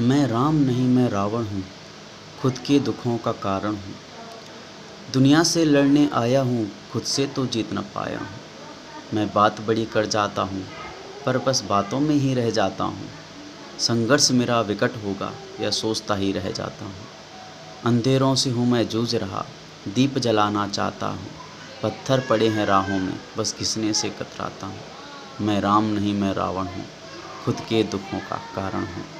मैं राम नहीं, मैं रावण हूँ, खुद के दुखों का कारण हूँ। दुनिया से लड़ने आया हूँ, खुद से तो जीत न पाया हूँ। मैं बात बड़ी कर जाता हूँ, पर बस बातों में ही रह जाता हूँ। संघर्ष मेरा विकट होगा, यह सोचता ही रह जाता हूँ। अंधेरों से हूँ मैं जूझ रहा, दीप जलाना चाहता हूँ। पत्थर पड़े हैं राहों में, बस घिसने से कतराता हूँ। मैं राम नहीं, मैं रावण हूँ, खुद के दुखों का कारण हूँ।